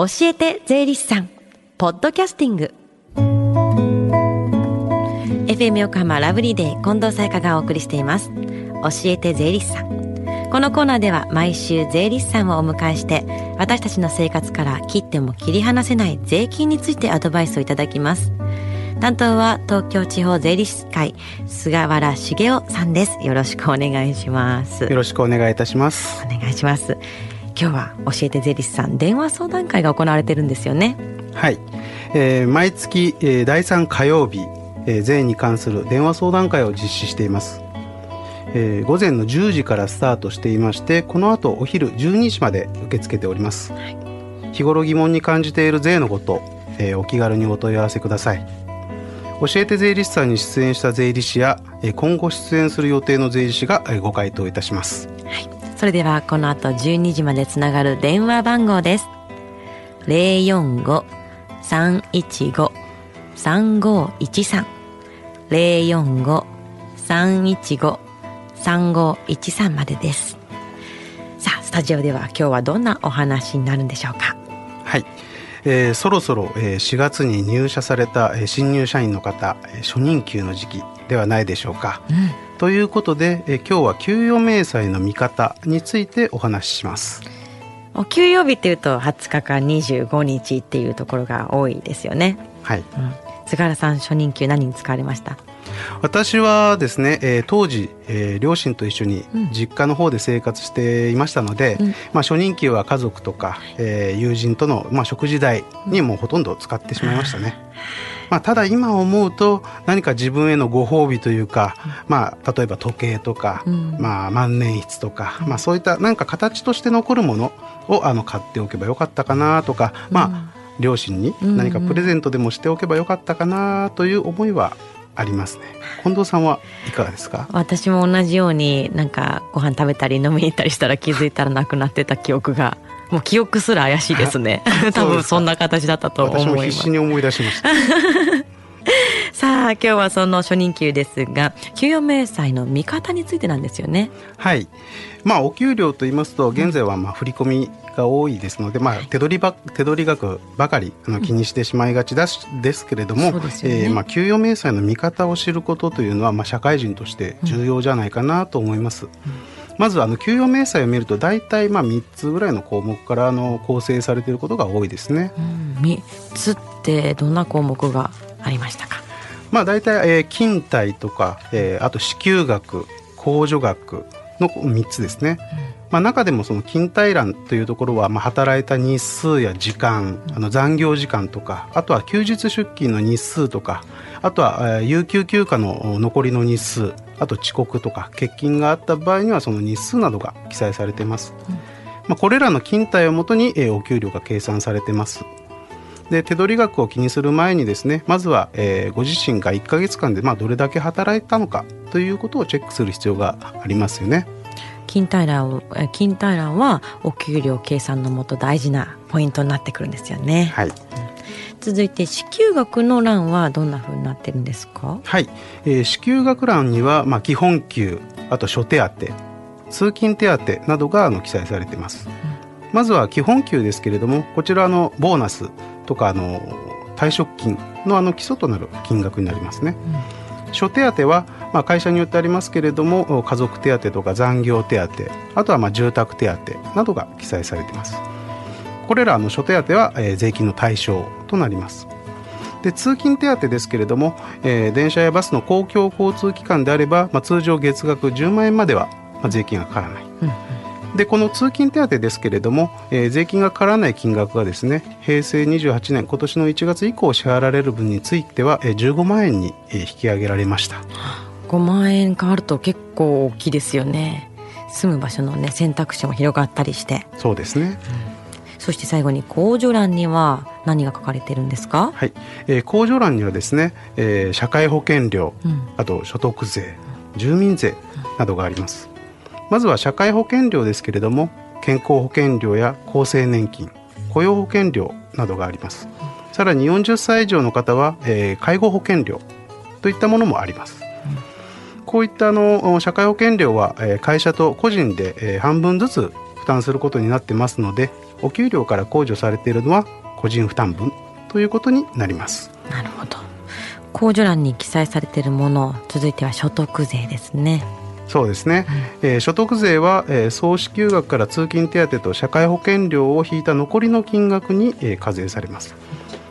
教えて税理士さん。ポッドキャスティング。FM 横浜ラブリーデー近藤沙耶香がお送りしています。教えて税理士さん。このコーナーでは毎週税理士さんをお迎えして私たちの生活から切っても切り離せない税金についてアドバイスをいただきます。担当は東京地方税理士会菅原茂雄さんです。よろしくお願いします。よろしくお願いいたします。お願いします今日は教えて税理士さん電話相談会が行われてるんですよね。はい、えー、毎月、えー、第3火曜日、えー、税に関する電話相談会を実施しています。えー、午前の10時からスタートしていましてこの後お昼12時まで受け付けております、はい、日頃疑問に感じている税のこと、えー、お気軽にお問い合わせください。教えて税理士さんに出演した税理士や、えー、今後出演する予定の税理士が、えー、ご回答いたします、はい、それではこの後12時までつながる電話番号です。045-315-3513 045-315 3513までです。さあスタジオでは今日はどんなお話になるんでしょうか？はい、えー、そろそろ、えー、4月に入社された、えー、新入社員の方、えー、初任給の時期ではないでしょうか、うん、ということで、えー、今日は給与明細の見方についてお話しします。お給与日っていうと20日か25日っていうところが多いですよね。はい、うん、菅原さん初任給何に使われました？私はですね、えー、当時、えー、両親と一緒に実家の方で生活していましたので、うん、まあ、初任給は家族とか、えー、友人との、まあ、食事代にもほとんど使ってしまいましたね。まあ、ただ今思うと何か自分へのご褒美というか、まあ、例えば時計とか、うん、まあ、万年筆とか、まあ、そういった何か形として残るものをあの買っておけばよかったかなとか、まあ両親に何かプレゼントでもしておけばよかったかなという思いはありますね。近藤さんはいかがですか？私も同じようになんかご飯食べたり飲みに行ったりしたら気づいたらなくなってた記憶がもう記憶すら怪しいですね。多分そんな形だったと思います。私も必死に思い出しました。さあ今日はその初任給ですが給与明細の見方についてなんですよね。はい。まあお給料と言いますと現在はまあ振り込みが多いですので、まあ、手取りば手取り額ばかりあの気にしてしまいがちだし、ですけれども、ね。えー、まあ、給与明細の見方を知ることというのは、まあ、社会人として重要じゃないかなと思います。うんまずあの給与明細を見ると大体まあ3つぐらいの項目からあの構成されていることが多いですね。うん、3つってどんな項目がありましたか？まあ大体、えー、勤怠とか、えー、あと支給額控除額の3つですね。うんまあ、中でもその勤怠欄というところは、まあ、働いた日数や時間あの残業時間とかあとは休日出勤の日数とかあとは有給休暇の残りの日数あと遅刻とか欠勤があった場合にはその日数などが記載されています、うん、まあ、これらの勤怠をもとにお給料が計算されています。で手取り額を気にする前にですねまずは、えー、ご自身が1か月間でまあどれだけ働いたのかということをチェックする必要がありますよね。勤怠欄勤怠欄はお給料計算のもと大事なポイントになってくるんですよね。はい、続いて支給額の欄はどんなふうになってるんですか？はい、えー、支給額欄にはまあ基本給、あと諸手当、通勤手当などがあの記載されています。うん、まずは基本給ですけれども、こちらのボーナスとかあの退職金のあの基礎となる金額になりますね。うん、諸手当はまあ、会社によってありますけれども家族手当とか残業手当あとはまあ住宅手当などが記載されています。これらの諸手当は、えー、税金の対象となります。で通勤手当ですけれども、えー、電車やバスの公共交通機関であれば、まあ、通常月額10万円までは、まあ、税金がかからない、うんでこの通勤手当ですけれども、えー、税金がかからない金額がですね平成28年今年の1月以降支払われる分については、えー、15万円に、えー、引き上げられました。5万円変わると結構大きいですよね。住む場所のね選択肢も広がったりして。そうですね、うん、そして最後に控除欄には何が書かれてるんですか？はい、えー、控除欄にはですね、えー、社会保険料、うん、あと所得税住民税などがあります、まずは社会保険料ですけれども健康保険料や厚生年金雇用保険料などがあります、さらに40歳以上の方は、えー、介護保険料といったものもありますこういったあの社会保険料は会社と個人で半分ずつ負担することになってますのでお給料から控除されているのは個人負担分ということになります。なるほど。控除欄に記載されているもの続いては所得税ですね。そうですね、うん、えー、所得税は、えー、総支給額から通勤手当と社会保険料を引いた残りの金額に、えー、課税されます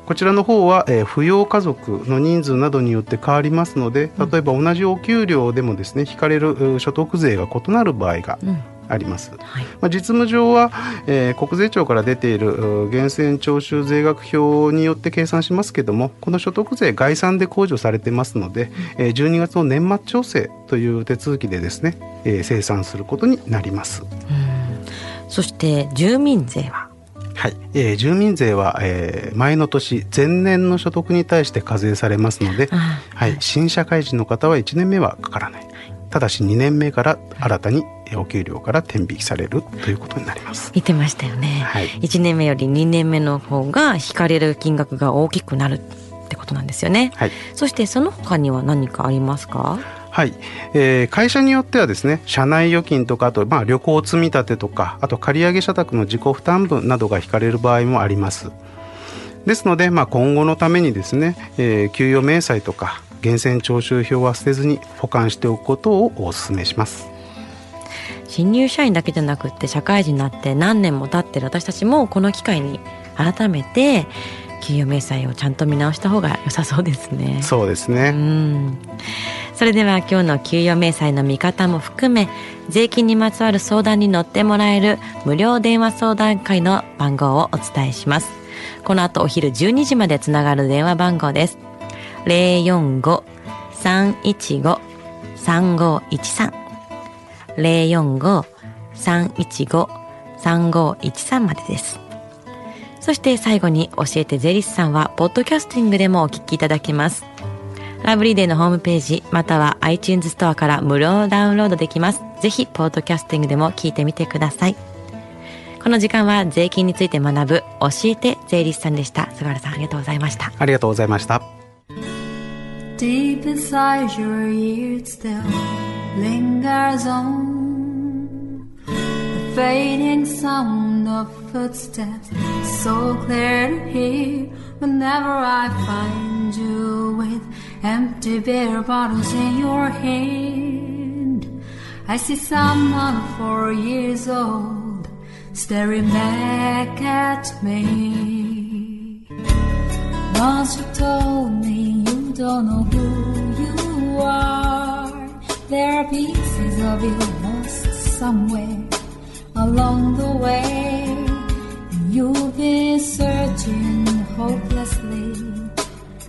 こちらの方は、えー、扶養家族の人数などによって変わりますので例えば同じお給料でもですね引かれる所得税が異なる場合があります、はい、まあ、実務上は、えー、国税庁から出ている源泉徴収税額表によって計算しますけどもこの所得税概算で控除されてますので、えー、12月の年末調整という手続きでですね、えー、生産することになります。そして住民税ははい、えー、住民税は、えー、前の年前年の所得に対して課税されますので、はい、新社会人の方は1年目はかからない、ただし2年目から新たにお給料から転引きされるということになります。言ってましたよね、はい、1年目より2年目の方が引かれる金額が大きくなるってことなんですよね、はい、そしてその他には何かありますか？はい、えー、会社によってはですね社内預金とかあと、まあ、旅行積み立てとかあと借上社宅の自己負担分などが引かれる場合もあります。ですので、まあ、今後のためにですね、えー、給与明細とか源泉徴収票は捨てずに保管しておくことをお勧めします。新入社員だけじゃなくって社会人になって何年も経ってる私たちもこの機会に改めて給与明細をちゃんと見直した方が良さそうですね。そうですね。うんそれでは今日の給与明細の見方も含め税金にまつわる相談に乗ってもらえる無料電話相談会の番号をお伝えしますこの後お昼12時までつながる電話番号です045-315-3513 045-315-3513までです。そして最後に教えてゼリスさんは、ポッドキャスティングでもお聞きいただけます。ラブリーデーのホームページ、または iTunes ストアから無料ダウンロードできます。ぜひ、ポッドキャスティングでも聞いてみてください。この時間は税金について学ぶ教えて税理士さんでした。菅原さんありがとうございました。ありがとうございました。Deep inside your ears still lingers on the fading sound of footsteps, so clear to hear whenever I find you with empty beer bottles in your hand. I see someone four years old staring back at me. Once you told me you don't know who you are. There are pieces of you lost somewhere along the way. You've been searching hopelessly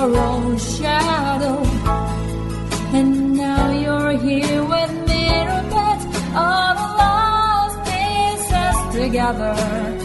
your own shadow. And now you're here with me, Robert, all the lost pieces together.